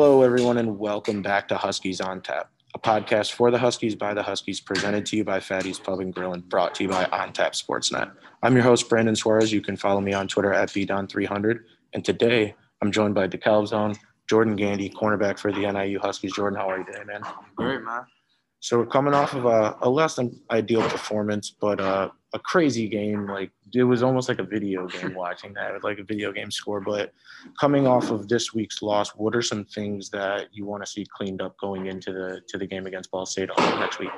Hello, everyone, and welcome back to Huskies on Tap, a podcast for the Huskies by the Huskies, presented to you by Fatty's Pub and Grill and brought to you by On Tap Sportsnet. I'm your host, Brandon Suarez. You can follow me on Twitter at VDon300. And today, I'm joined by DeKalb's own Jordan Gandy, cornerback for the NIU Huskies. Jordan, how are you today, man? Great, man. So we're coming off of a, a less than ideal performance, but uh, a crazy game. Like it was almost like a video game watching that, like a video game score. But coming off of this week's loss, what are some things that you want to see cleaned up going into the to the game against Ball State next week?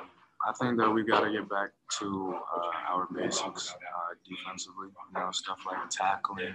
I think that we've got to get back to uh, our basics uh, defensively. You know, stuff like tackling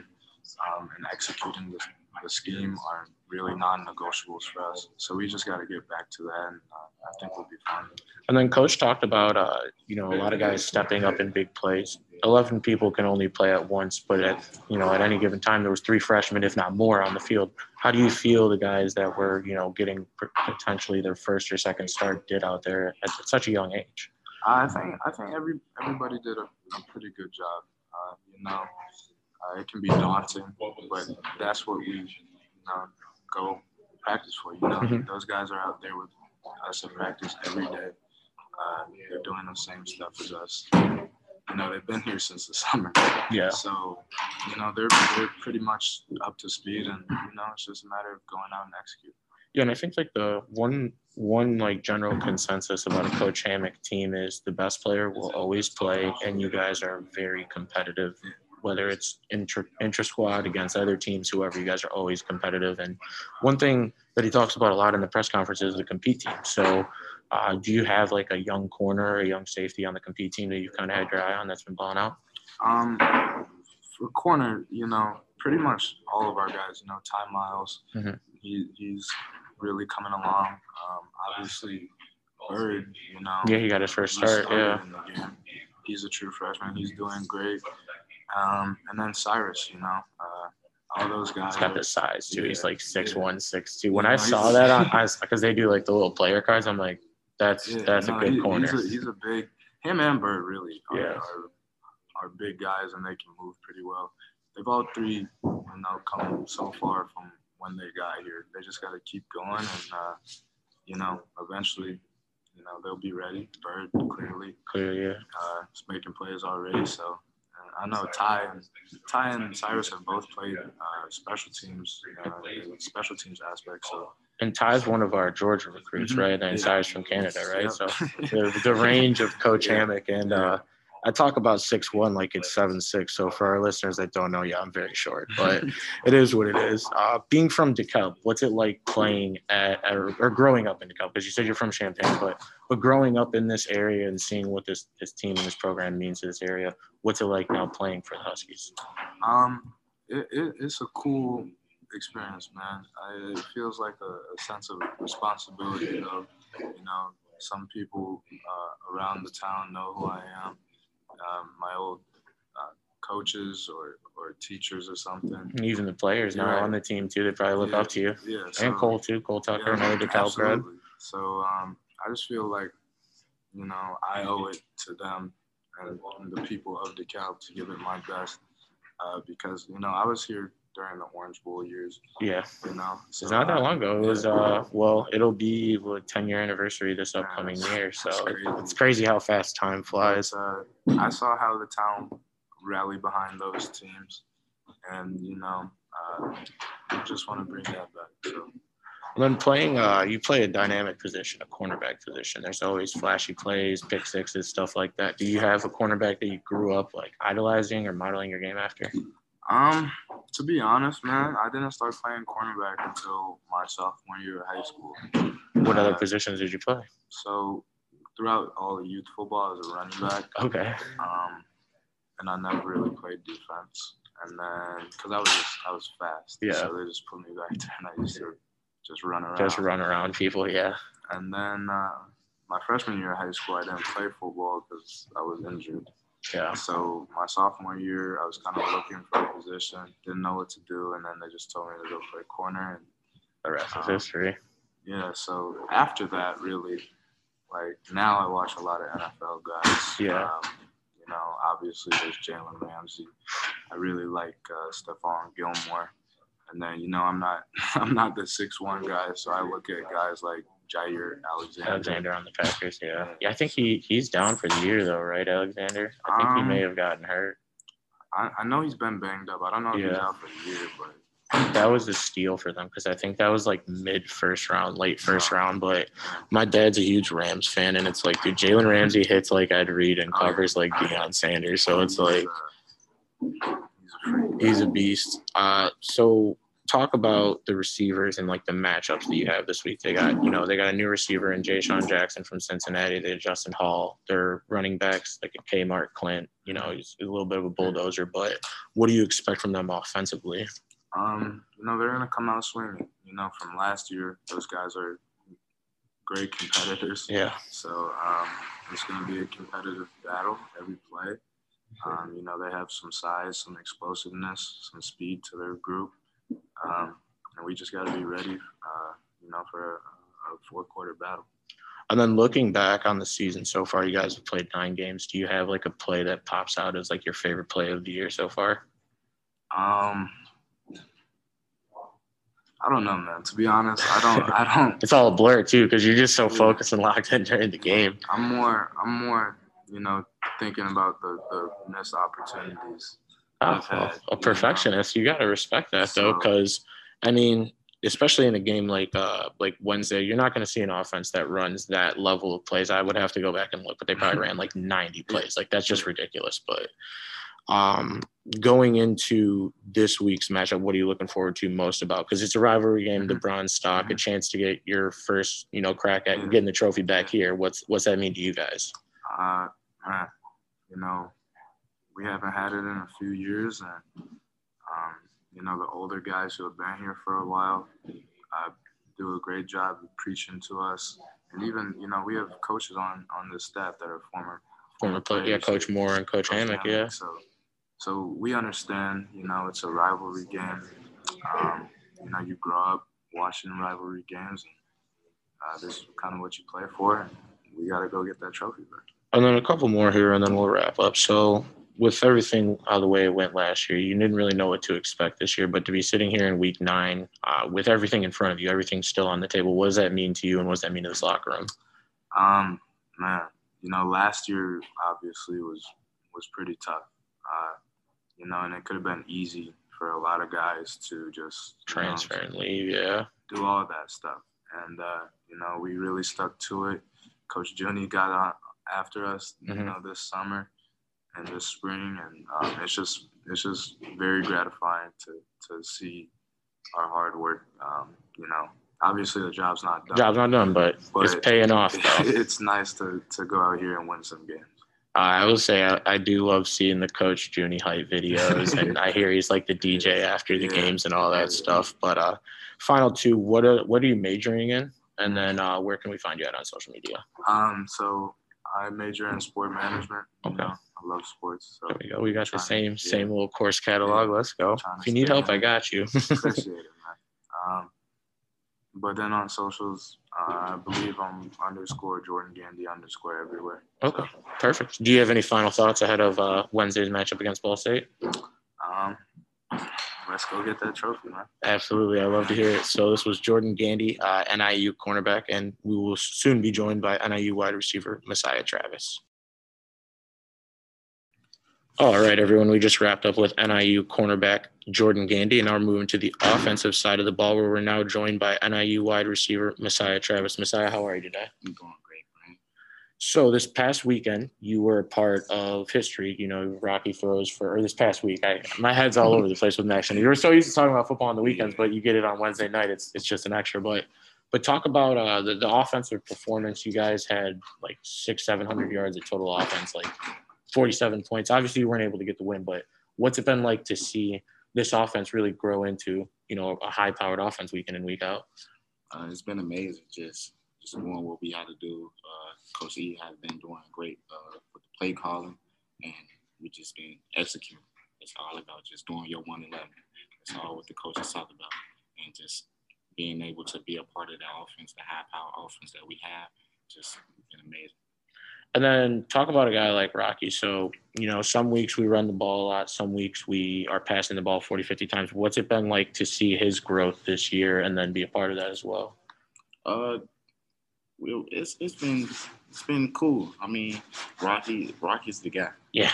um, and executing the, the scheme are really non-negotiables for us. So we just got to get back to that, and uh, I think we'll be fine. And then coach talked about, uh, you know, a lot of guys stepping up in big plays. Eleven people can only play at once, but at you know at any given time there was three freshmen, if not more, on the field. How do you feel the guys that were you know getting potentially their first or second start did out there at such a young age? I think I think every everybody did a, a pretty good job. Uh, you know, uh, it can be daunting, but that's what we you know go practice for. You know, mm-hmm. those guys are out there with us in practice every day. Uh, they're doing the same stuff as us. You know, they've been here since the summer. Yeah. So, you know, they're they're pretty much up to speed, and you know, it's just a matter of going out and execute. Yeah, and I think like the one one like general consensus about a Coach Hammock team is the best player will always play, and you guys are very competitive whether it's inter, inter squad against other teams, whoever, you guys are always competitive. And one thing that he talks about a lot in the press conference is the compete team. So, uh, do you have like a young corner, a young safety on the compete team that you've kind of had your eye on that's been balling out? Um, for corner, you know, pretty much all of our guys, you know, Ty Miles, mm-hmm. he, he's really coming along. Um, obviously, Bird, you know. Yeah, he got his first start. Yeah. He's a true freshman. He's doing great. Um, and then Cyrus, you know, uh, all those guys. He's got the size too. Yeah, He's like six yeah. one, six two. When I saw that on, because they do like the little player cards, I'm like, that's yeah, that's no, a good he, corner. He's a, he's a, big him and Bird really are, yeah. are, are big guys and they can move pretty well. They've all three, you know, come so far from when they got here. They just got to keep going and, uh, you know, eventually, you know, they'll be ready. Bird clearly, clearly, yeah, uh, making plays already. So I know Ty and Ty and Cyrus have both played uh, special teams, uh, special teams aspects. So. And Ty's one of our Georgia recruits, mm-hmm. right? And yeah. Cyrus from Canada, right? Yep. So the, the, range of Coach yeah. Hammock and uh, I talk about six one like it's seven six. So for our listeners that don't know, yeah, I'm very short, but it is what it is. Uh, being from DeKalb, what's it like playing at, or, or growing up in DeKalb? Because you said you're from Champaign, but but growing up in this area and seeing what this this team and this program means to this area, what's it like now playing for the Huskies? Um, it, it, it's a cool experience, man. I, it feels like a, a sense of responsibility, though. You know, some people uh, around the town know who I am um, my old uh, coaches or, or teachers or something. Even the players now on the team too, they probably look yeah, up to you. Yeah, so, and Cole too, Cole Tucker, yeah, another DeKalb grad. So um, I just feel like you know I owe it to them and, and the people of DeKalb to give it my best uh, because you know I was here during the Orange Bowl years. Yeah. You know, so, it's not that long ago. It was uh well, it'll be what 10 year anniversary this upcoming year. So crazy. it's crazy how fast time flies. But, uh, I saw how the town rallied behind those teams, and you know, uh, I just want to bring that back. So. When playing, uh, you play a dynamic position, a cornerback position. There's always flashy plays, pick sixes, stuff like that. Do you have a cornerback that you grew up like idolizing or modeling your game after? Um, to be honest, man, I didn't start playing cornerback until my sophomore year of high school. What uh, other positions did you play? So, throughout all the youth football, I was a running back. Okay. Um, and I never really played defense. And then, because I was just, I was fast. Yeah. So they just put me back there, and I used to just run around. Just run around people, yeah. And then uh, my freshman year of high school, I didn't play football because I was injured. Yeah. So my sophomore year, I was kind of looking for a position, didn't know what to do, and then they just told me to go play corner. And the rest um, is history. Yeah. So after that, really, like now I watch a lot of NFL guys. Yeah. Um, you know, obviously there's Jalen Ramsey. I really like uh, Stephon Gilmore. and then you know I'm not I'm not the six one guy, so I look at guys like Jaire Alexander. Alexander on the Packers, yeah. Yeah, I think he he's down for the year though, right, Alexander? I think um, he may um, have gotten hurt. I, I know he's been banged up. I don't know if yeah. he's out for the year, but that was a steal for them because I think that was like mid first round, late first round. But my dad's a huge Rams fan, and it's like, dude, Jalen Ramsey hits like Ed Reed and covers like Deion Sanders. So it's like he's a beast. Uh, so talk about the receivers and like the matchups that you have this week. They got, you know, they got a new receiver in Jayshon Jackson from Cincinnati. They Justin Hall. Their running backs like a Kmart Clint. You know, he's a little bit of a bulldozer. But what do you expect from them offensively? Um, you know, they're gonna come out swinging. You know, from last year, those guys are great competitors. Yeah. So um, it's gonna be a competitive battle every play. Um, you know, they have some size, some explosiveness, some speed to their group, um, and we just got to be ready. Uh, you know, for a, a four quarter battle. And then looking back on the season so far, you guys have played nine games. Do you have like a play that pops out as like your favorite play of the year so far? Um, I don't know, man. To be honest, I don't. I don't. it's all a blur too, because you're just so focused and locked in during the game. I'm more. I'm more. You know, thinking about the the missed opportunities. Had, a perfectionist. You, know? you got to respect that so, though, because I mean, especially in a game like uh like Wednesday, you're not going to see an offense that runs that level of plays. I would have to go back and look, but they probably ran like 90 plays. Like that's just ridiculous. But um, going into this week's matchup, what are you looking forward to most about? Because it's a rivalry game, the mm-hmm. Bronze Stalk, a mm-hmm. chance to get your first, you know, crack at getting the trophy back here. What's what's that mean to you guys? Uh, man, you know, we haven't had it in a few years, and um, you know, the older guys who have been here for a while uh, do a great job of preaching to us, and even you know, we have coaches on on the staff that are former former players. Yeah, Coach Moore and Coach, Coach Hammock. Yeah. So so we understand, you know, it's a rivalry game. Um, you know, you grow up watching rivalry games, and uh, this is kind of what you play for. And we got to go get that trophy back. And then a couple more here, and then we'll wrap up. So, with everything how the way it went last year, you didn't really know what to expect this year. But to be sitting here in week nine uh, with everything in front of you, everything still on the table, what does that mean to you, and what does that mean to this locker room? Um, man, you know, last year obviously was was pretty tough. Uh, you know, and it could have been easy for a lot of guys to just transfer know, and leave, yeah, do all of that stuff. And uh, you know, we really stuck to it. Coach Junie got on after us, mm-hmm. you know, this summer and this spring, and um, it's just it's just very gratifying to to see our hard work. Um, you know, obviously the job's not done. Job's not done, but, but it's paying off. It's nice to to go out here and win some games. I will say I, I, do love seeing the Coach Junie hype videos, and I hear he's like the DJ after the yeah. games and all that stuff. But uh, final two, what are what are you majoring in, and then uh, where can we find you at on social media? Um, so I major in sport management. Okay. know, I love sports. So there we go. We got the same yeah. same little course catalog. Yeah. Let's go. If you need help, I got you. Appreciate it, man. Um, but then on socials, uh, I believe I'm underscore Jordan Gandy underscore everywhere. Okay, so. perfect. Do you have any final thoughts ahead of uh, Wednesday's matchup against Ball State? Um, let's go get that trophy, man. Absolutely, I love to hear it. So this was Jordan Gandy, uh, NIU cornerback, and we will soon be joined by NIU wide receiver Messiah Travis. All right, everyone. We just wrapped up with NIU cornerback Jordan Gandy, and now we're moving to the offensive side of the ball, where we're now joined by NIU wide receiver Messiah Travis. Messiah, how are you today? I'm going great, Brian. So this past weekend, you were a part of history. You know, Rocky throws for, or this past week, I my head's all over the place with next. And you were so used to talking about football on the weekends, but you get it on Wednesday night. It's it's just an extra. But but talk about uh, the the offensive performance. You guys had like six, seven hundred yards of total offense, like 47 points. Obviously, you weren't able to get the win, but what's it been like to see this offense really grow into, you know, a high-powered offense week in and week out? Uh, it's been amazing. Just just doing what we had to do. Uh, Coach E has been doing great uh, with the play calling, and we just been executing. It's all about just doing your one eleven. That's all what the coaches talk about, and just being able to be a part of that offense, the high power offense that we have, just been amazing. And then talk about a guy like Rocky. So, you know, some weeks we run the ball a lot, some weeks we are passing the ball 40, 50 times. What's it been like to see his growth this year and then be a part of that as well? Uh, well, it's it's been it's been cool. I mean, Rocky Rocky's the guy. Yeah.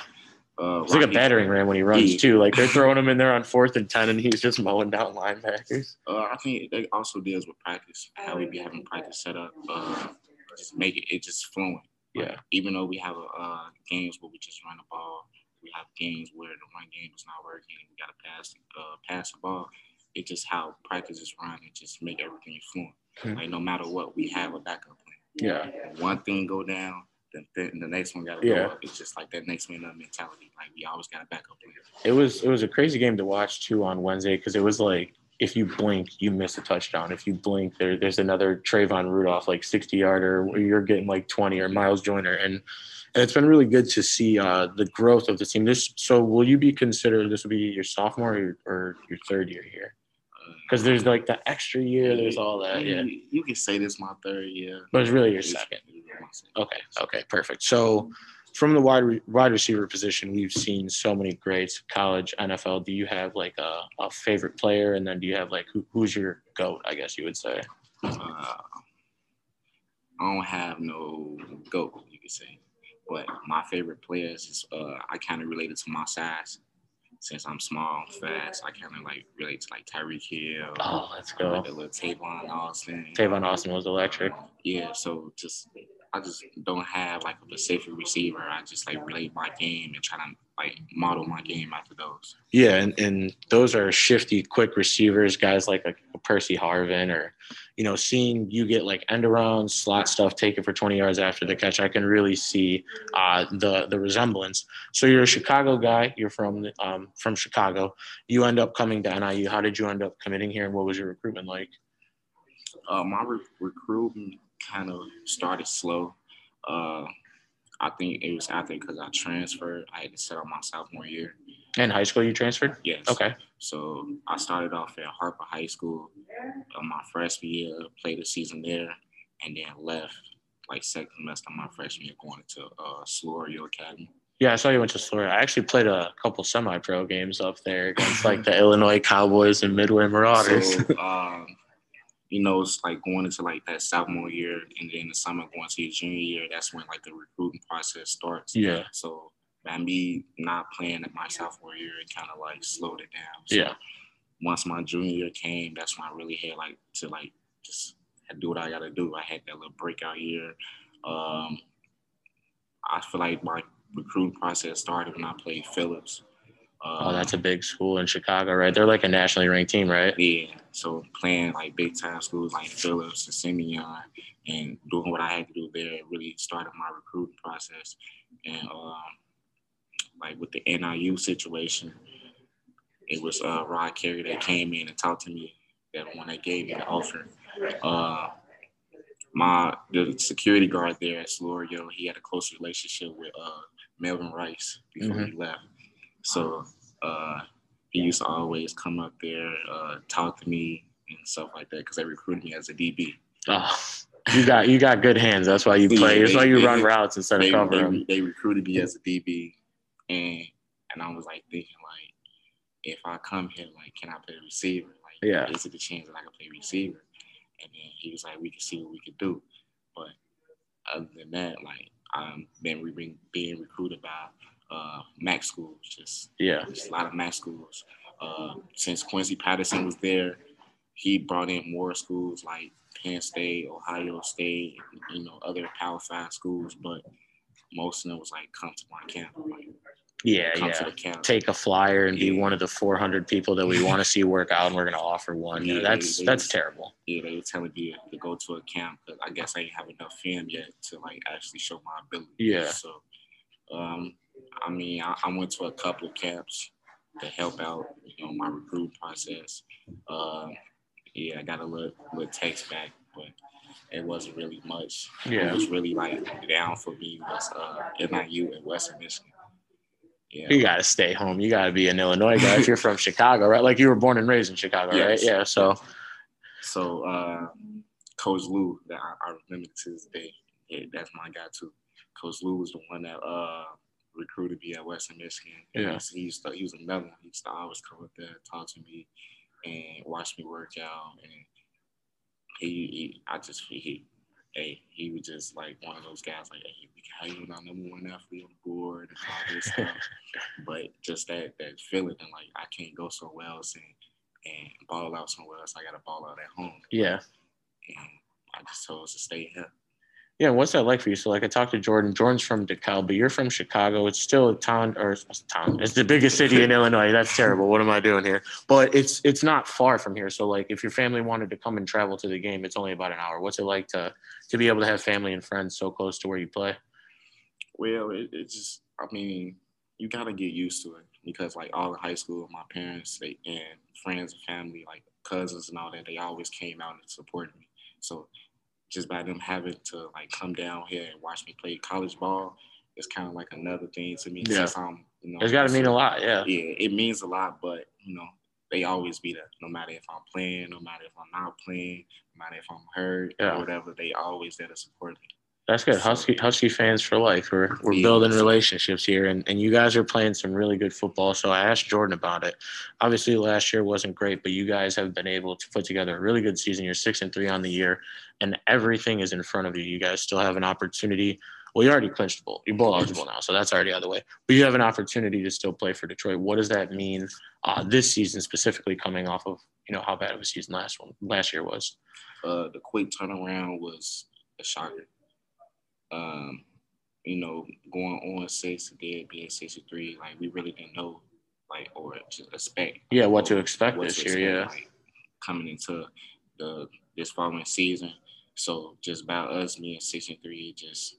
Uh, He's like a battering ram when he runs Yeah. too. Like they're throwing him in there on fourth and ten, and he's just mowing down linebackers. Uh, I think they also deals with practice, how we be having practice set up, uh, just make it it just flowing. Yeah, Even though we have uh, games where we just run the ball, we have games where the run game is not working. We got to pass uh, pass the ball. It's just how practice is run. It just make everything fluent. Hmm. Like no matter what, we have a backup plan. yeah, One thing go down, then then the next one got to Yeah. go up. It's just like that next man up mentality. Like we always got a backup plan. it was it was a crazy game to watch too on Wednesday because it was like if you blink, you miss a touchdown. If you blink, there there's another Trayvon Rudolph like 60 yarder where you're getting like 20 or Miles Joyner, and and it's been really good to see uh, the growth of the team. This so will you be considered this will be your sophomore or, or your third year here? Because there's like the extra year, there's all that, yeah. You, you can say this my third year. But it's really your It's- second. it's my second. Okay. Okay. Perfect. So, from the wide re- wide receiver position, we've seen so many greats, college, NFL. Do you have like a, a favorite player, and then do you have like who, who's your goat? I guess you would say. Uh, I don't have no goat, you could say. But my favorite players is uh, I kind of related to my size. Since I'm small, fast, I kind of like relate to like Tyreek Hill, Oh, let's go. like a little Tavon Austin. Tavon Austin was electric. Yeah, so just I just don't have like a specific receiver. I just like relate my game and try to like model my game after those. Yeah, and, and those are shifty, quick receivers, guys like a, Percy Harvin, or you know, seeing you get like end around slot stuff, take it for 20 yards after the catch. I can really see uh, the the resemblance. So you're a Chicago guy. You're from um, from Chicago. You end up coming to NIU. How did you end up committing here, and what was your recruitment like? Uh, my re- recruitment kind of started slow. Uh, I think it was after because I transferred. I had to set up my sophomore year. In high school, you transferred. Yes. Okay. So I started off at Harper High School. Uh, my freshman year, played a season there, and then left like second semester of my freshman year going to uh, Solorio Academy. Yeah, I saw you went to Florida. I actually played a couple semi-pro games up there against like the Illinois Cowboys and Midway Marauders. So, um, you know, it's like going into like that sophomore year, and then the summer going to your junior year. That's when like the recruiting process starts. yeah. So by me not playing at my sophomore year, it kind of like slowed it down. So Yeah. Once my junior year came, that's when I really had like to like just do what I got to do. I had that little breakout year. Um, I feel like my recruiting process started when I played Phillips. Uh, Oh, that's a big school in Chicago, right? They're like a nationally ranked team, right? yeah. So playing like big time schools like Phillips and Simeon and doing what I had to do there really started my recruiting process. And um, like with the NIU situation, it was uh, Rod Carey that came in and talked to me. That one that gave me the offer. Uh, my the security guard there at Solorio, he had a close relationship with uh, Melvin Rice before he left. So uh, he used to always come up there, uh, talk to me and stuff like that because they recruited me as a DB. Oh, you got you got good hands. That's why you play. That's why you run routes instead of covering. they, they recruited me as a DB, and and I was like thinking like, if I come here, like, can I play receiver? Like, Yeah. is it a chance that I can play receiver? And then he was like, we can see what we can do. But other than that, like, I'm been being being recruited by uh, MAC schools, just Yeah, There's a lot of MAC schools. Uh, since Quincy Patterson was there, he brought in more schools like Penn State, Ohio State, you know, other Power Five schools. But most of them was like, come to my camp, like, yeah, come to yeah. Take a flyer and be one of the 400 people that we want to see work out, and we're going to offer one. Yeah, that's they- that's they- terrible. Yeah, they were telling me to go to a camp because I guess I didn't have enough film yet to like actually show my ability. Yeah. So, um, I mean, I, I went to a couple of camps to help out, you know, my recruit process. Um, yeah, I got a little, little text back, but it wasn't really much. Yeah. It was really like down for me was uh, NIU in Western Michigan. Yeah. you got to stay home. You got to be an Illinois guy if you're from Chicago, right? Like you were born and raised in Chicago, right? Yeah. So So uh, Coach Lou, that I, I remember to this day, yeah, that's my guy too. Coach Lou was the one that uh recruited me at Western Michigan. Yeah. He used to, he was another one. He used to always come up there, talk to me, and watch me work out. And he, he I just he, hey, he was just like one of those guys like, hey, we can have you our number one athlete on the board and all this stuff. But just that that feeling and like I can't go somewhere else and and ball out somewhere else. I gotta ball out at home. Yeah. And I just told chose to stay here. Yeah, what's that like for you? So, like, I talked to Jordan. Jordan's from DeKalb, but you're from Chicago. It's still a town, or it's a town. It's the biggest city in Illinois. That's terrible. What am I doing here? But it's it's not far from here. So, like, if your family wanted to come and travel to the game, it's only about an hour. What's it like to to be able to have family and friends so close to where you play? Well, it, it's just, I mean, you gotta get used to it because, like, all the high school, my parents they, and friends and family, like cousins and all that, they always came out and supported me. So just by them having to like come down here and watch me play college ball, it's kind of like another thing to me. Yeah. I'm, you know, It's got to mean a lot. Yeah. yeah, it means a lot, but you know, they always be there. No matter if I'm playing, no matter if I'm not playing, no matter if I'm hurt Yeah. or whatever, they always there to support me. That's good. Husky Husky fans for life. We're we're Yeah. building relationships here, and, and you guys are playing some really good football. So I asked Jordan about it. Obviously, last year wasn't great, but you guys have been able to put together a really good season. You're six and three on the year, and everything is in front of you. You guys still have an opportunity. Well, you already clinched the bowl. You're bowl eligible now, so that's already out of the way. But you have an opportunity to still play for Detroit. What does that mean uh, this season, specifically coming off of you know how bad of a season last one last year was? uh, the quick turnaround was a shocker. Um, you know, going on six and then being sixty-three, like we really didn't know, like or to expect. Yeah, what to expect what this to year? expect, Yeah. like, coming into the this following season. So just about us being 63, it just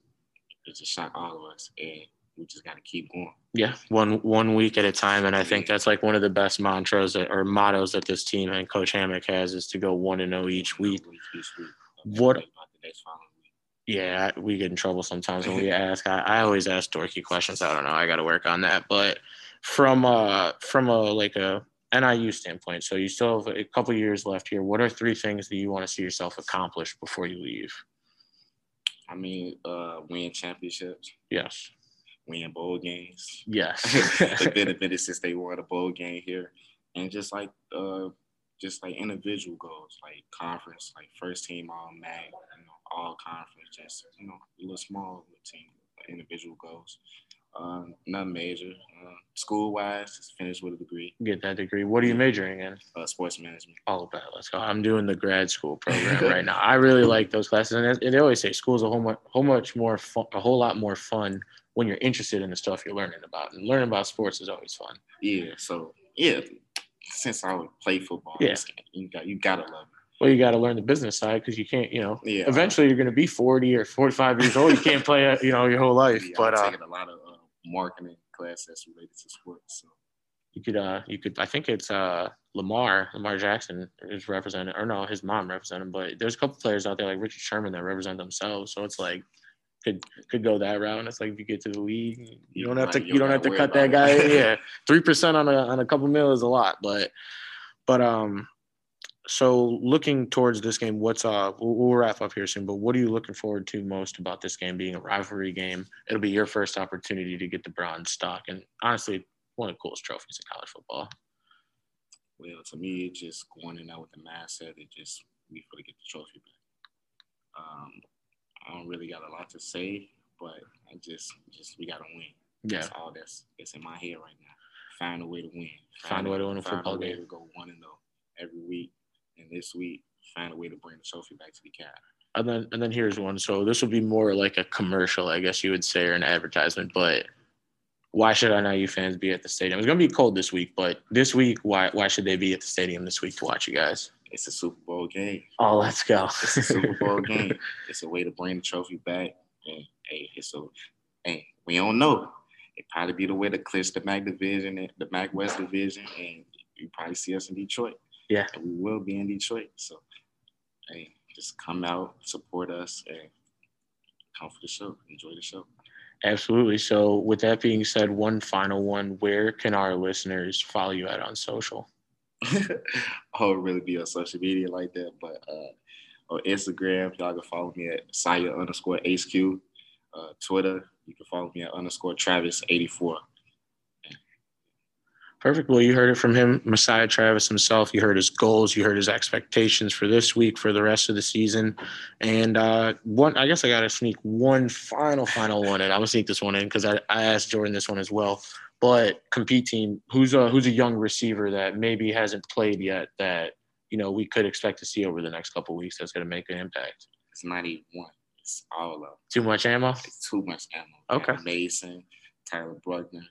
it just shocked all of us, and we just got to keep going. Yeah, one one week at a time, and I think that's like one of the best mantras that, or mottos that this team and Coach Hammock has is to go one and zero each week. Each week. What- Yeah, we get in trouble sometimes when we ask. I, I always ask dorky questions. I don't know. I got to work on that. But from uh from a like a NIU standpoint, so you still have a couple years left here. What are three things that you want to see yourself accomplish before you leave? I mean, uh, win championships, Yes. win bowl games. Yes. it's been a minute since they won a bowl game here, and just like uh, just like individual goals, like conference, like first team all MAC, you know, all conference, just you know, a little small team, individual goals. Um, nothing major. Uh, school wise, just finished with a degree, Get that degree. What are you majoring in? uh, sports management. All of that. Let's go. I'm doing the grad school program right now. I really like those classes, and they- always say school's a whole much, whole much more fun, a whole lot more fun when you're interested in the stuff you're learning about. And learning about sports is always fun. Yeah, so yeah, since I would play football, Yeah. you got you gotta love it. Well, you got to learn the business side because you can't, you know, Yeah, eventually you're going to be 40 or 45 years old. You can't play, uh, you know, your whole life. Yeah, But I've uh, a lot of uh, marketing classes related to sports. So. you could, uh, you could. I think it's uh, Lamar. Lamar Jackson is represented, or no, his mom represented him. But there's a couple players out there like Richard Sherman that represent themselves. So it's like could could go that route. And it's like if you get to the league, you You don't have to you don't have to cut that guy. yeah, three percent on a on a couple mil is a lot, but but um. So looking towards this game, what's uh we'll, we'll wrap up here soon, but what are you looking forward to most about this game being a rivalry game? It'll be your first opportunity to get the Bronze Stalk, and honestly, one of the coolest trophies in college football. Well, to me, it's just going in there with the mindset that just we for to get the trophy back. Um, I don't really got a lot to say, but I just just we gotta win. Yeah, That's all that's that's in my head right now. Find a way to win. Find a way to win a find football a way game. to go one and zero every week, and this week find a way to bring the trophy back to the cat. and then and then here's one. So this will be more like a commercial, I guess you would say, or an advertisement. But why should NIU fans be at the stadium? It's gonna be cold this week, but this week, why why should they be at the stadium this week to watch you guys? It's a Super Bowl game. Oh, let's go. It's a Super Bowl game. It's a way to bring the trophy back. And hey, it's a hey, we don't know. It probably be the way to clinch the MAC division the MAC West division, and you probably see us in Detroit. Yeah. We will be in Detroit. So hey, just come out, support us, and come for the show. Enjoy the show. Absolutely. So with that being said, one final one. Where can our listeners follow you at on social? I don't really be on social media like that, but uh, on Instagram, y'all can follow me at Saya underscore HQ. Uh, Twitter, you can follow me at underscore Travis eighty four. Perfect. Well, you heard it from him, Messiah Travis himself. You heard his goals. You heard his expectations for this week, for the rest of the season. And uh, one, I guess I got to sneak one final, final one in. I'm gonna sneak this one in because I, I asked Jordan this one as well. But compete team, who's a who's a young receiver that maybe hasn't played yet that you know we could expect to see over the next couple weeks that's going to make an impact. It's not even one. It's all of too much ammo. It's too much ammo. Okay. Mason, Tyler Bruckner,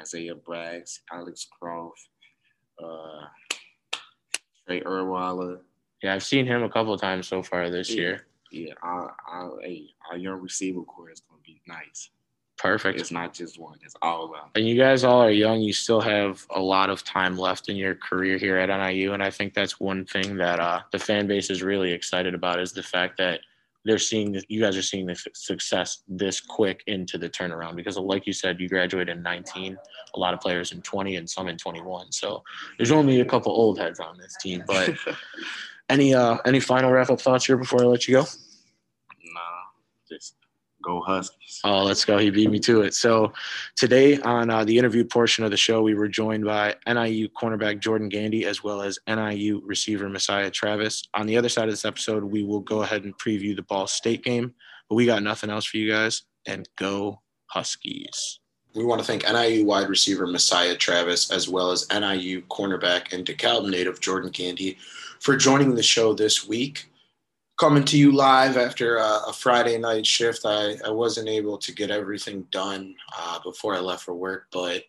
Isaiah Braggs, Alex Croft, uh, Trey Erwaller. Yeah, I've seen him a couple of times so far this yeah. year. Yeah, our, our, hey, our young receiver core is going to be nice. Perfect. It's not just one; it's all of them. And you guys all are young. You still have a lot of time left in your career here at NIU, and I think that's one thing that uh, the fan base is really excited about is the fact that they're seeing that you guys are seeing the success this quick into the turnaround because like you said you graduated in 19 a lot of players in 20 and some in 21 so there's only a couple old heads on this team but any uh any final wrap up thoughts here before i let you go? Nah just Go Huskies. Oh, let's go. He beat me to it. So today on uh, the interview portion of the show, we were joined by NIU cornerback Jordan Gandy as well as NIU receiver Messiah Travis. On the other side of this episode, we will go ahead and preview the Ball State game, but we got nothing else for you guys. And go Huskies. We want to thank NIU wide receiver Messiah Travis as well as NIU cornerback and DeKalb native Jordan Gandy for joining the show this week coming to you live after a, a Friday night shift. I, I wasn't able to get everything done uh, before I left for work, but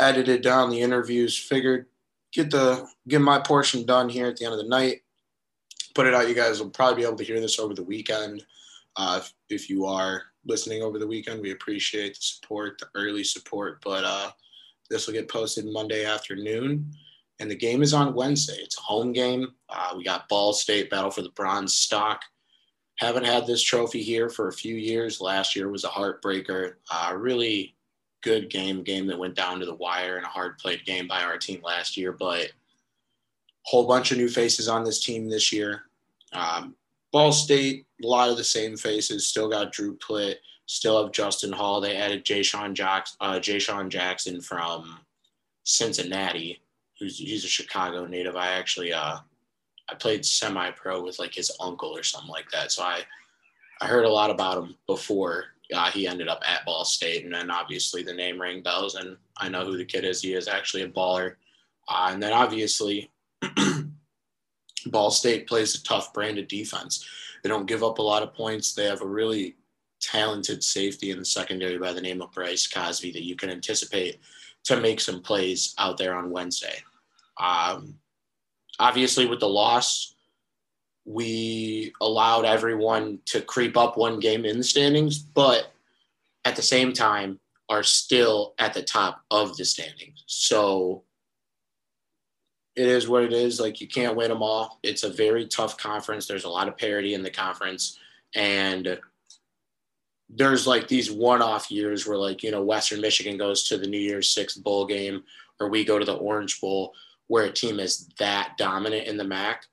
edited down the interviews. Figured get the get my portion done here at the end of the night. Put it out. You guys will probably be able to hear this over the weekend. Uh, if, if you are listening over the weekend, we appreciate the support, the early support. But uh, this will get posted Monday afternoon and the game is on Wednesday. It's a home game. Uh, we got Ball State battle for the Bronze Stalk. Haven't had this trophy here for a few years. Last year was a heartbreaker. Uh, really good game, game that went down to the wire and a hard played game by our team last year. But whole bunch of new faces on this team this year. Um, Ball State, a lot of the same faces. Still got Drew Plitt. Still have Justin Hall. They added Jayshon, Jackson, uh, Jayshon Jackson from Cincinnati who's he's a Chicago native. I actually uh I played semi pro with like his uncle or something like that. So I I heard a lot about him before uh, he ended up at Ball State, and then obviously the name rang bells, and I know who the kid is. He is actually a baller, uh, and then obviously Ball State plays a tough brand of defense. They don't give up a lot of points. They have a really talented safety in the secondary by the name of Bryce Cosby that you can anticipate to make some plays out there on Wednesday. Um, obviously, with the loss, we allowed everyone to creep up one game in the standings, but at the same time are still at the top of the standings. So it is what it is. Like you can't win them all. It's a very tough conference. There's a lot of parity in the conference, and there's like these one-off years where like you know Western Michigan goes to the New Year's Six bowl game, or we go to the Orange Bowl where a team is that dominant in the MAC.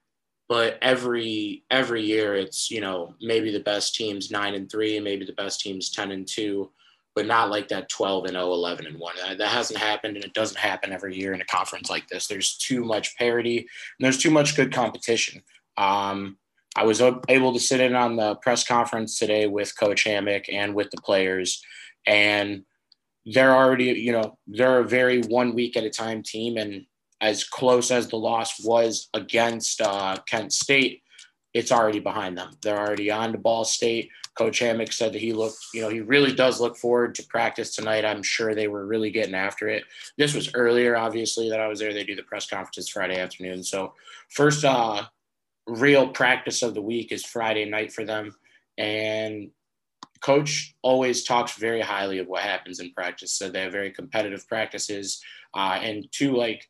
But every every year, it's you know maybe the best teams nine and three, maybe the best teams ten and two, but not like that 12 and 0, 11 and one. That, that hasn't happened, and it doesn't happen every year in a conference like this. There's too much parity, and there's too much good competition. Um, I was able to sit in on the press conference today with Coach Hammock and with the players, and they're already, you know, they're a very one week at a time team, and as close as the loss was against uh, Kent State, it's already behind them. They're already on to Ball State. Coach Hammock said that he looked, you know, he really does look forward to practice tonight. I'm sure they were really getting after it. This was earlier, obviously, that I was there. They do the press conferences Friday afternoon. So, first uh, real practice of the week is Friday night for them. And coach always talks very highly of what happens in practice. So, they have very competitive practices. Uh, and two, like,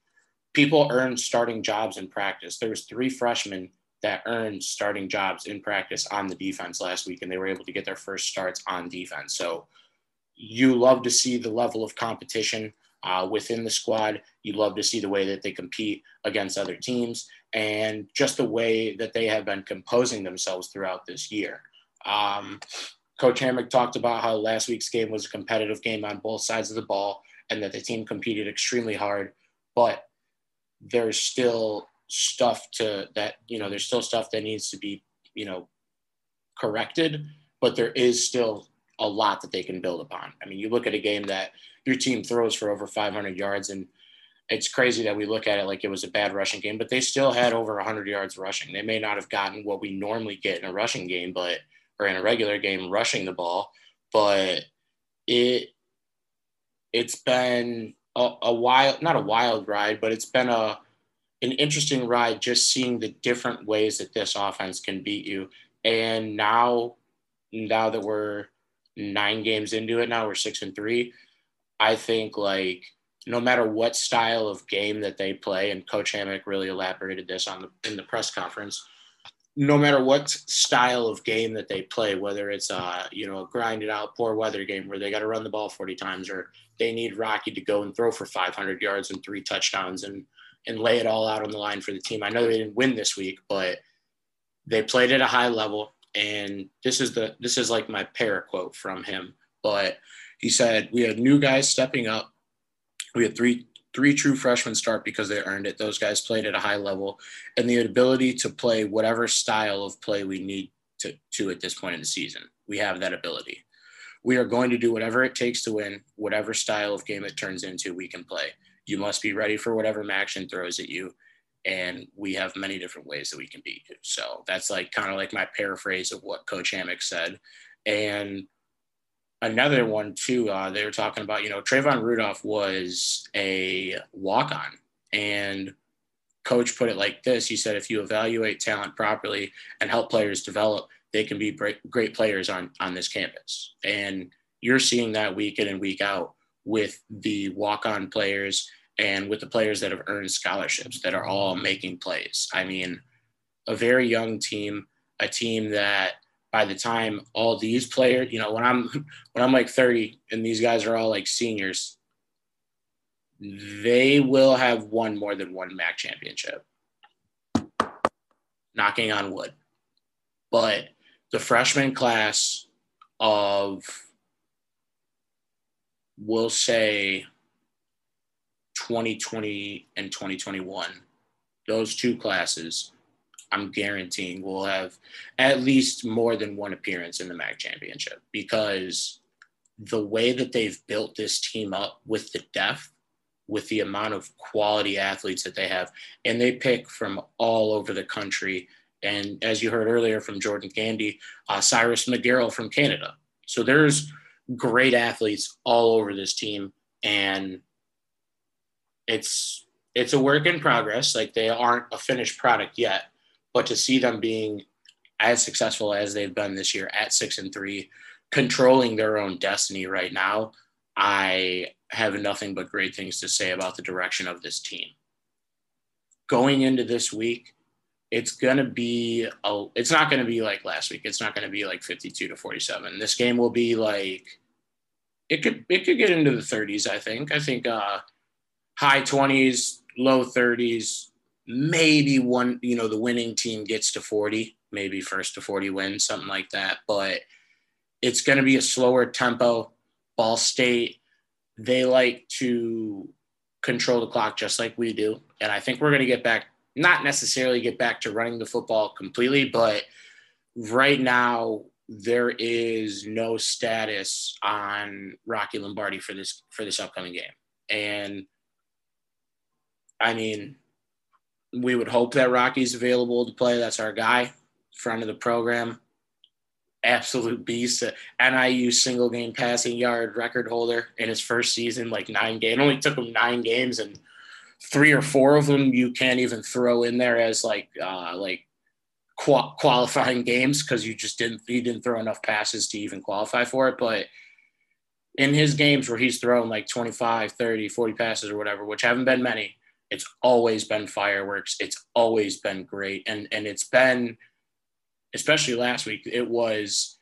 people earn starting jobs in practice. There was three freshmen that earned starting jobs in practice on the defense last week, and they were able to get their first starts on defense. So you love to see the level of competition uh, within the squad. You love to see the way that they compete against other teams and just the way that they have been composing themselves throughout this year. Um, Coach Hammock talked about how last week's game was a competitive game on both sides of the ball and that the team competed extremely hard, but there's still stuff to that, you know, there's still stuff that needs to be, you know, corrected, but there is still a lot that they can build upon. I mean, you look at a game that your team throws for over 500 yards and it's crazy that we look at it like it was a bad rushing game, but they still had over 100 yards rushing. They may not have gotten what we normally get in a rushing game, but or in a regular game rushing the ball, but it it's been a, a wild not a wild ride, but it's been a an interesting ride just seeing the different ways that this offense can beat you. And now now that we're nine games into it now, we're six and three. I think like no matter what style of game that they play, and Coach Hammock really elaborated this on the in the press conference. No matter what style of game that they play, whether it's a you know a grinded out poor weather game where they got to run the ball 40 times, or they need Rocky to go and throw for 500 yards and three touchdowns and and lay it all out on the line for the team. I know they didn't win this week, but they played at a high level. And this is the this is like my para quote from him. But he said we had new guys stepping up we had three three true freshmen start because they earned it. Those guys played at a high level, and the ability to play whatever style of play we need to, to at this point in the season. We have that ability. We are going to do whatever it takes to win, whatever style of game it turns into, we can play. You must be ready for whatever MACtion throws at you. And we have many different ways that we can beat you. So that's like kind of like my paraphrase of what Coach Hammock said. And another one too. Uh, they were talking about, you know, Trayvon Rudolph was a walk on, and coach put it like this. He said, if you evaluate talent properly and help players develop, they can be great, great players on on this campus. And you're seeing that week in and week out with the walk on players and with the players that have earned scholarships that are all making plays. I mean, a very young team, a team that by the time all these players, you know, when I'm when I'm like 30 and these guys are all like seniors, they will have won more than one MAC championship. Knocking on wood. But the freshman class of we'll say 2020 and 2021, those two classes I'm guaranteeing will have at least more than one appearance in the MAC championship because the way that they've built this team up with the depth, with the amount of quality athletes that they have, and they pick from all over the country. And as you heard earlier from Jordan Gandy, uh, Cyrus McGarrell from Canada. So there's great athletes all over this team, and it's it's a work in progress. Like they aren't a finished product yet, but to see them being as successful as they've been this year at six and three, controlling their own destiny right now, I have nothing but great things to say about the direction of this team. Going into this week, it's going to be a, it's not going to be like last week. It's not going to be like 52 to 47. This game will be like it could it could get into the 30s, I think. I think uh high 20s, low 30s, maybe one, you know, the winning team gets to 40, maybe first to 40 wins, something like that. But it's going to be a slower tempo. Ball State, they like to control the clock just like we do. And I think we're going to get back, not necessarily get back to running the football completely, but right now there is no status on Rocky Lombardi for this for this upcoming game. And I mean, we would hope that Rocky's available to play. That's our guy, front of the program. Absolute beast. NIU single game passing yard record holder in his first season, like nine games. It only took him nine games, and three or four of them you can't even throw in there as like uh, like qualifying games because you just didn't he didn't throw enough passes to even qualify for it. But in his games where he's thrown like 25, 30, 40 passes or whatever, which haven't been many, it's always been fireworks. It's always been great. And and it's been especially last week, it was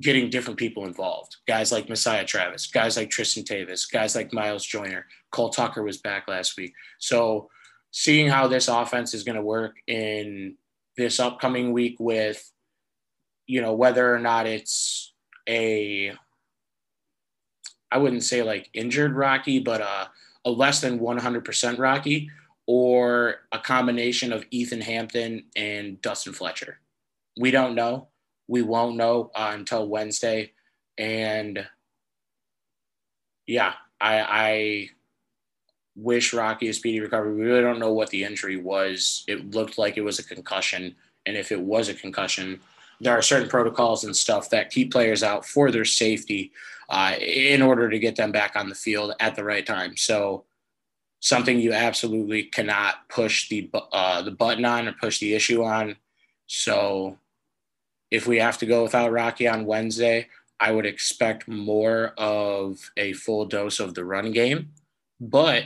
getting different people involved. Guys like Messiah Travis, guys like Tristan Tavis, guys like Miles Joyner, Cole Tucker was back last week. So seeing how this offense is going to work in this upcoming week with, you know, whether or not it's a I wouldn't say like injured Rocky, but a, a less than 100% Rocky, or a combination of Ethan Hampton and Dustin Fletcher. We don't know. We won't know uh, until Wednesday. And yeah, I, I wish Rocky a speedy recovery. We really don't know what the injury was. It looked like it was a concussion. And if it was a concussion, there are certain protocols and stuff that keep players out for their safety uh, in order to get them back on the field at the right time. So, something you absolutely cannot push the uh, the button on or push the issue on. So, if we have to go without Rocky on Wednesday, I would expect more of a full dose of the run game. But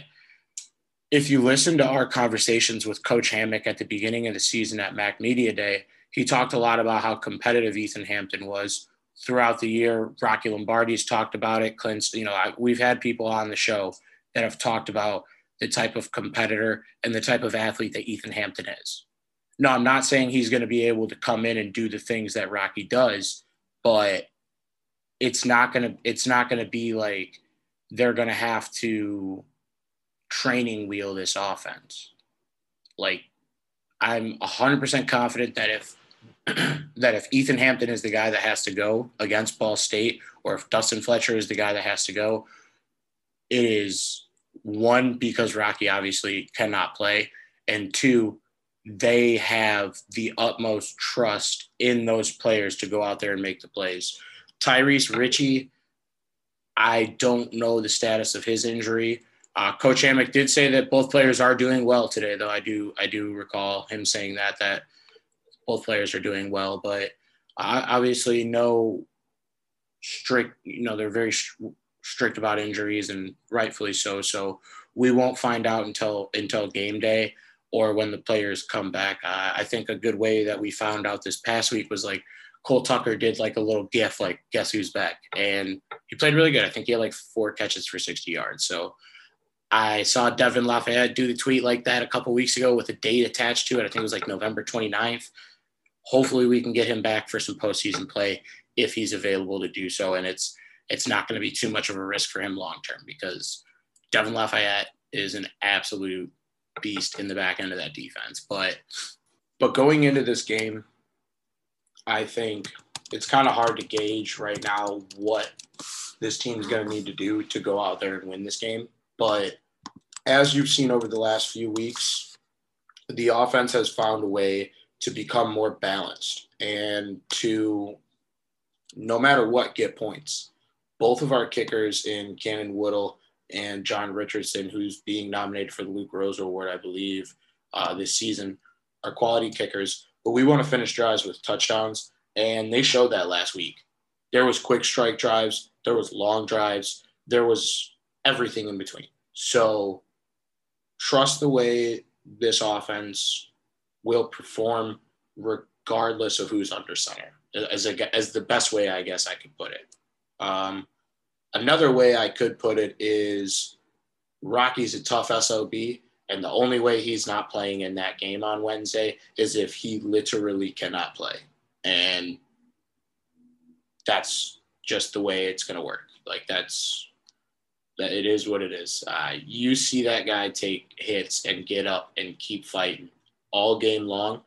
if you listen to our conversations with Coach Hammock at the beginning of the season at MAC Media Day, he talked a lot about how competitive Ethan Hampton was throughout the year. Rocky Lombardi's talked about it. Clint's, you know, I, we've had people on the show that have talked about the type of competitor and the type of athlete that Ethan Hampton is. No, I'm not saying he's going to be able to come in and do the things that Rocky does, but it's not going to it's not going to be like they're going to have to training wheel this offense. Like I'm 100% confident that if that if Ethan Hampton is the guy that has to go against Ball State, or if Dustin Fletcher is the guy that has to go, it is one because Rocky obviously cannot play, and two, they have the utmost trust in those players to go out there and make the plays. Tyrese Ritchie, I don't know the status of his injury. Uh, Coach Hammock did say that both players are doing well today, though. I do I do recall him saying that that both players are doing well, but obviously no strict. You know they're very strict about injuries, and rightfully so. So we won't find out until until game day or when the players come back. I think a good way that we found out this past week was like Cole Tucker did like a little gif, like guess who's back, and he played really good. I think he had like four catches for 60 yards. So I saw Devin Lafayette do the tweet like that a couple weeks ago with a date attached to it. I think it was like November 29th. Hopefully, we can get him back for some postseason play if he's available to do so. And it's it's not going to be too much of a risk for him long term because Devin Lafayette is an absolute beast in the back end of that defense. But but going into this game, I think it's kind of hard to gauge right now what this team's going to need to do to go out there and win this game but as you've seen over the last few weeks, the offense has found a way to become more balanced and to, no matter what, get points. Both of our kickers in Cannon Woodle and John Richardson, who's being nominated for the Lou Groza Award, I believe, uh, this season, are quality kickers. But we want to finish drives with touchdowns, and they showed that last week. There was quick strike drives, there was long drives, there was everything in between. So trust the way this offense will perform regardless of who's under center as a, as the best way I guess I could put it. Um, another way I could put it is Rocky's a tough SOB, and the only way he's not playing in that game on Wednesday is if he literally cannot play, and that's just the way it's going to work. Like that's that it is what it is. Uh, you see that guy take hits and get up and keep fighting all game long.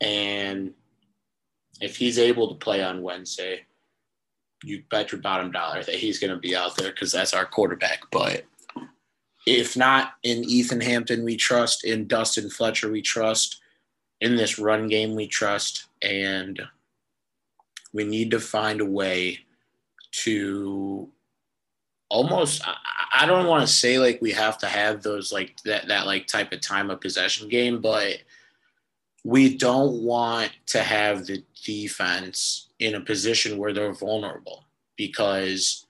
And if he's able to play on Wednesday, you bet your bottom dollar that he's going to be out there because that's our quarterback. But if not in Ethan Hampton, we trust. In Dustin Fletcher, we trust. In this run game, we trust. And we need to find a way to almost I don't want to say like we have to have those like that that like type of time of possession game, but we don't want to have the defense in a position where they're vulnerable because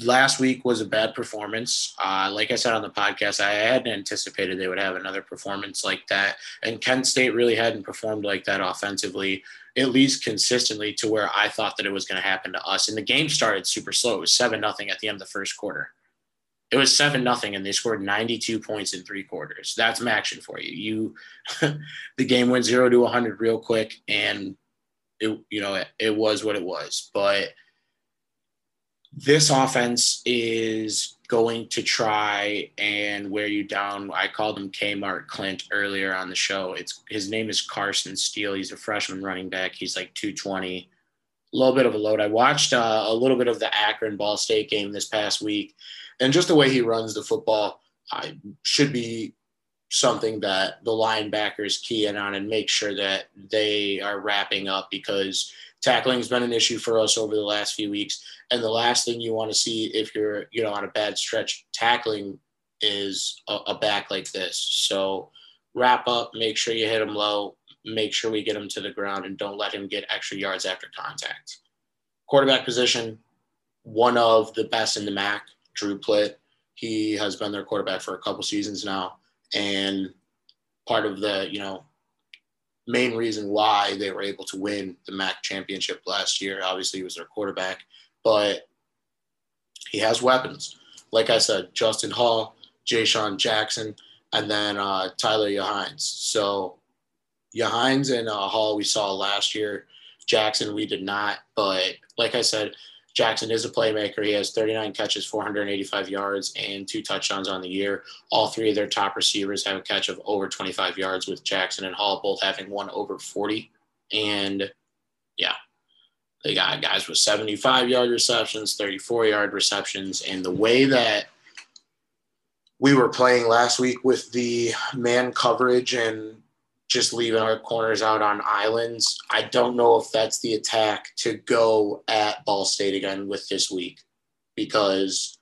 last week was a bad performance. Uh, like I said on the podcast, I hadn't anticipated they would have another performance like that. And Kent State really hadn't performed like that offensively, at least consistently to where I thought that it was going to happen to us. And the game started super slow. It was 7 nothing at the end of the first quarter. It was 7 nothing, and they scored 92 points in three quarters. That's MACtion for you. You, the game went 0 to 100 real quick. And it you know it, it was what it was. But this offense is going to try and wear you down. I called him Kmart Clint earlier on the show. It's his name is Carson Steele. He's a freshman running back. He's like 220. A little bit of a load. I watched uh, a little bit of the Akron Ball State game this past week, and just the way he runs the football, I should be something that the linebackers key in on and make sure that they are wrapping up because tackling has been an issue for us over the last few weeks. And the last thing you want to see if you're, you know, on a bad stretch, tackling is a, a back like this. So wrap up, make sure you hit him low, make sure we get him to the ground, and don't let him get extra yards after contact. Quarterback position, one of the best in the MAC, Drew Plitt. He has been their quarterback for a couple seasons now, and part of the, you know, main reason why they were able to win the MAC championship last year. Obviously, he was their quarterback, but he has weapons. Like I said, Justin Hall, Jayshon Jackson, and then uh, Tyler Yahines. So Yahines and uh, Hall we saw last year. Jackson we did not, but like I said, Jackson is a playmaker. He has 39 catches, 485 yards, and two touchdowns on the year. All three of their top receivers have a catch of over 25 yards, with Jackson and Hall both having one over 40. And yeah, they got guys with 75 yard receptions, 34 yard receptions. And the way that we were playing last week with the man coverage and just leaving our corners out on islands. I don't know if that's the attack to go at Ball State again with this week because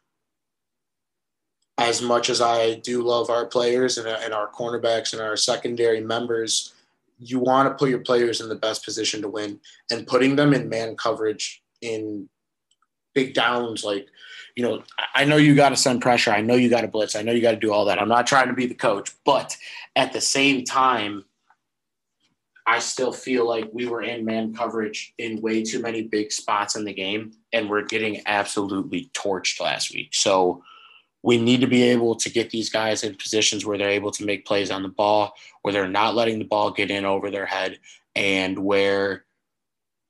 as much as I do love our players and, and our cornerbacks and our secondary members, you want to put your players in the best position to win. And putting them in man coverage in big downs like you know i know you got to send pressure. I know you got to blitz. I know you got to do all that. I'm not trying to be the coach but at the same time I still feel like we were in man coverage in way too many big spots in the game, and we're getting absolutely torched last week. So we need to be able to get these guys in positions where they're able to make plays on the ball, where they're not letting the ball get in over their head, and where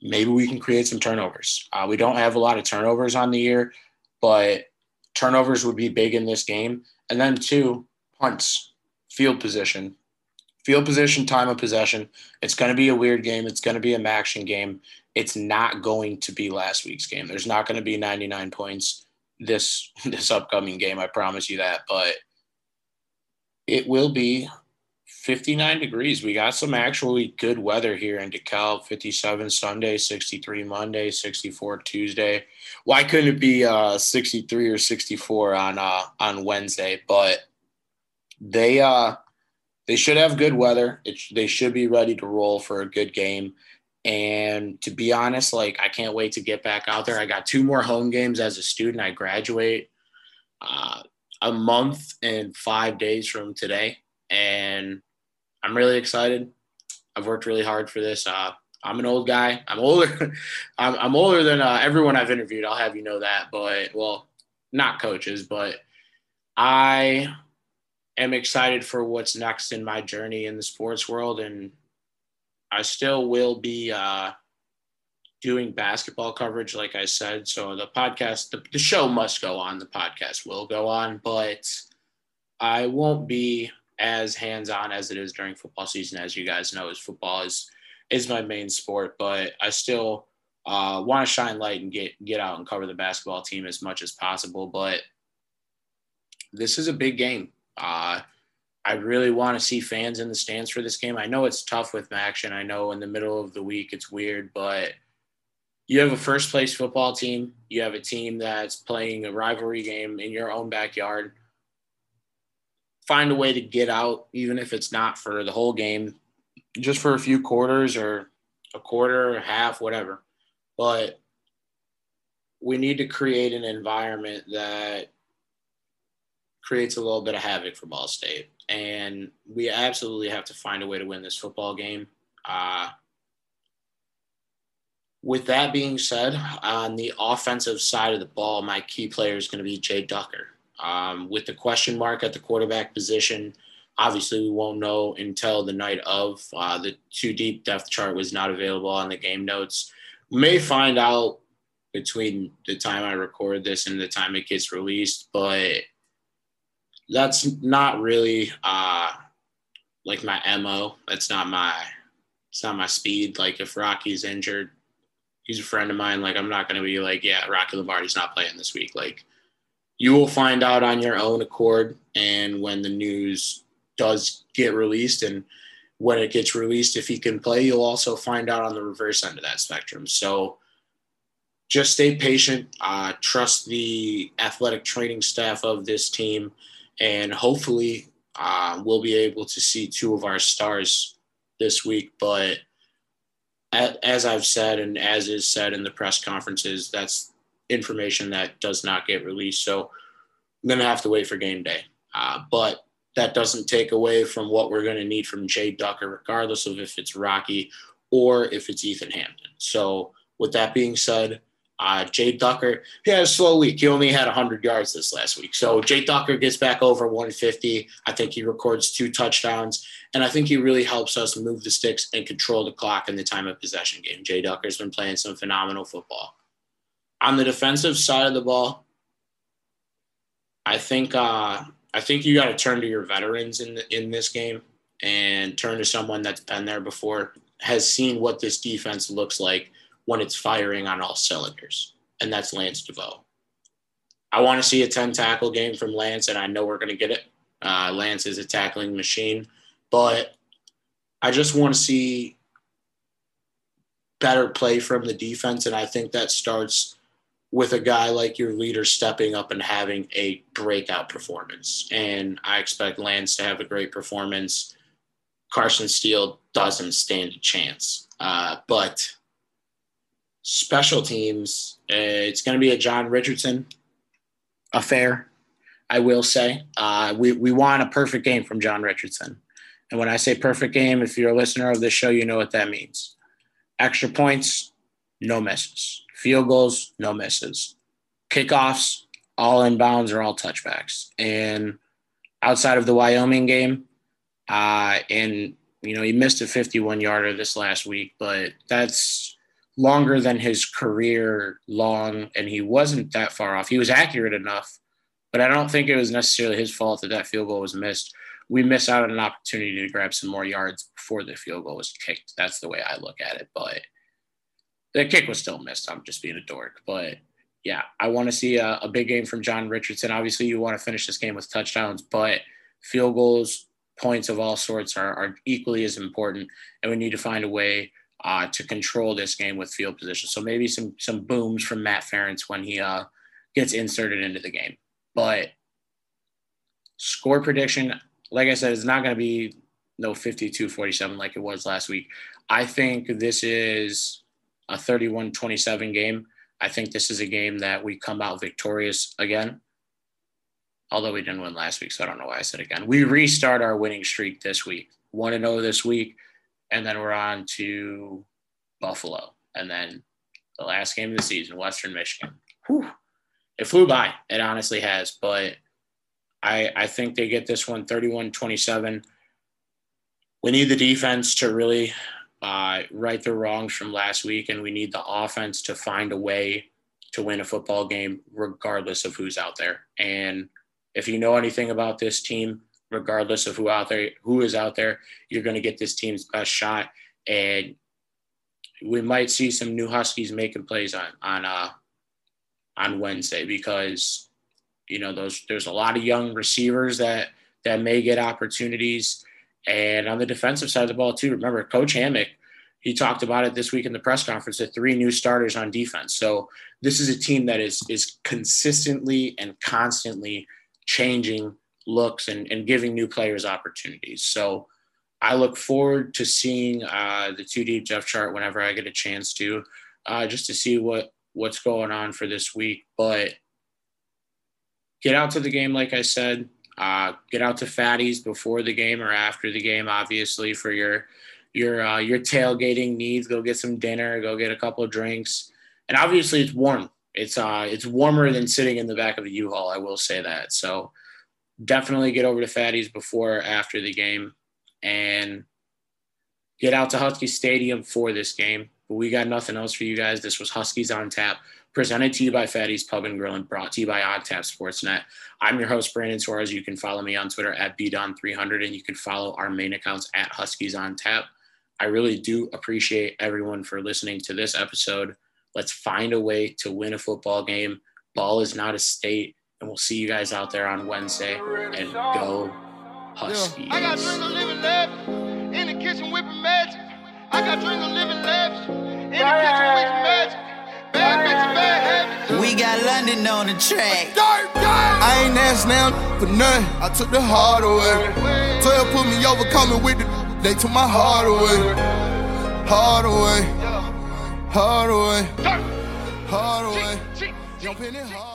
maybe we can create some turnovers. Uh, we don't have a lot of turnovers on the year, but turnovers would be big in this game. And then, two, punts, field position field position, time of possession. It's going to be a weird game. It's going to be a MACtion game. It's not going to be last week's game. There's not going to be 99 points this this upcoming game. I promise you that. But it will be 59 degrees. We got some actually good weather here in DeKalb. 57 Sunday, 63 Monday, 64 Tuesday. Why couldn't it be uh, 63 or 64 on uh, on Wednesday? But they uh they should have good weather. It, they should be ready to roll for a good game. And to be honest, like I can't wait to get back out there. I got two more home games as a student. I graduate uh, a month and five days from today, and I'm really excited. I've worked really hard for this. Uh, I'm an old guy. I'm older. I'm, I'm, older than uh, everyone I've interviewed. I'll have you know that. But well, not coaches, but I am excited for what's next in my journey in the sports world. And I still will be uh, doing basketball coverage, like I said. So the podcast, the, the show must go on. The podcast will go on, but I won't be as hands on as it is during football season. As you guys know, as football is is my main sport, but I still uh, want to shine light and get get out and cover the basketball team as much as possible. But this is a big game. Uh, I really want to see fans in the stands for this game. I know it's tough with MACtion. I know in the middle of the week it's weird, but you have a first place football team. You have a team that's playing a rivalry game in your own backyard. Find a way to get out, even if it's not for the whole game, just for a few quarters or a quarter, half, whatever. But we need to create an environment that creates a little bit of havoc for Ball State. And we absolutely have to find a way to win this football game. Uh, with that being said, on the offensive side of the ball, my key player is going to be Jay Ducker. Um, with the question mark at the quarterback position, Obviously, we won't know until the night of. Uh, the two deep depth chart was not available on the game notes. We may find out between the time I record this and the time it gets released, but that's not really uh, like my mo. That's not my it's not my speed. Like if Rocky's injured, he's a friend of mine. Like I'm not gonna be like, yeah, Rocky Lombardi's not playing this week. Like you will find out on your own accord and when the news does get released and when it gets released if he can play you'll also find out on the reverse end of that spectrum so just stay patient uh, trust the athletic training staff of this team and hopefully uh, we'll be able to see two of our stars this week but as i've said and as is said in the press conferences that's information that does not get released. So I'm going to have to wait for game day. Uh, but that doesn't take away from what we're going to need from Jay Ducker, regardless of if it's Rocky or if it's Ethan Hampton. So, with that being said, uh, Jay Ducker, he had a slow week. He only had 100 yards this last week. So, Jay Ducker gets back over 150. I think he records two touchdowns. And I think he really helps us move the sticks and control the clock in the time of possession game. Jay Ducker's been playing some phenomenal football. On the defensive side of the ball, I think uh, I think you got to turn to your veterans in the, in this game and turn to someone that's been there before, has seen what this defense looks like when it's firing on all cylinders, and that's Lance Deveau. I want to see a 10 tackle game from Lance, and I know we're going to get it. Uh, Lance is a tackling machine, but I just want to see better play from the defense, and I think that starts with a guy like your leader stepping up and having a breakout performance. And I expect Lance to have a great performance. Carson Steele doesn't stand a chance. Uh, but special teams, uh, it's going to be a John Richardson affair, I will say. Uh, we, we want a perfect game from John Richardson. And when I say perfect game, if you're a listener of this show, you know what that means. Extra points, no misses. Field goals, no misses. Kickoffs, all inbounds or all touchbacks. And outside of the Wyoming game, uh, and you know he missed a 51 yarder this last week, but that's longer than his career long, and he wasn't that far off. He was accurate enough, but I don't think it was necessarily his fault that that field goal was missed. We miss out on an opportunity to grab some more yards before the field goal was kicked. That's the way I look at it, but the kick was still missed. I'm just being a dork, but yeah, I want to see a, a, big game from John Richardson. Obviously, you want to finish this game with touchdowns, but field goals, points of all sorts are, are equally as important, and we need to find a way uh, to control this game with field position. So maybe some some booms from Matt Ferentz when he uh, gets inserted into the game. But score prediction, like I said, is not going to be no 52-47 like it was last week. I think this is a 31 27 game. I think this is a game that we come out victorious again. Although we didn't win last week, so I don't know why I said again. We restart our winning streak this week, 1 0 this week, and then we're on to Buffalo. And then the last game of the season, Western Michigan. Whew. It flew by. It honestly has. But I, I think they get this one 31 27. We need the defense to really uh, right the wrongs from last week, and we need the offense to find a way to win a football game, regardless of who's out there. And if you know anything about this team, regardless of who out there, who is out there, you're going to get this team's best shot. And we might see some new Huskies making plays on on uh, on Wednesday because you know those there's a lot of young receivers that that may get opportunities and on the defensive side of the ball, too, remember Coach Hammock, he talked about it this week in the press conference, the three new starters on defense. So this is a team that is is consistently and constantly changing looks and, and giving new players opportunities. So I look forward to seeing uh, the two deep depth chart whenever I get a chance to, uh, just to see what what's going on for this week. But get out to the game, like I said. Uh, get out to Fatties before the game or after the game, obviously for your your uh, your tailgating needs. Go get some dinner. Go get a couple of drinks, and obviously it's warm. It's uh it's warmer than sitting in the back of a U-Haul. I will say that. So definitely get over to Fatty's before or after the game and get out to Husky Stadium for this game. But we got nothing else for you guys. This was Huskies on Tap, presented to you by Fatty's Pub and Grill and brought to you by On Tap Sportsnet. I'm your host, Brandon Suarez. You can follow me on Twitter at BDon300 and you can follow our main accounts at Huskies on Tap. I really do appreciate everyone for listening to this episode. Let's find a way to win a football game. Ball is not a state, and we'll see you guys out there on Wednesday. And go Huskies. I got dreams of living lavish in the kitchen whipping magic. I got dreams of living lavish in the kitchen whipping magic. Bad bitches, bad habits. We got London on the track. Dirt, dirt. I ain't asked now for nothing. I took the hard away. 12 put me over, coming with the. They took my heart away. Hard away. Hard away. Dirt. Hard away. Chick, chick, Jumping it hard away.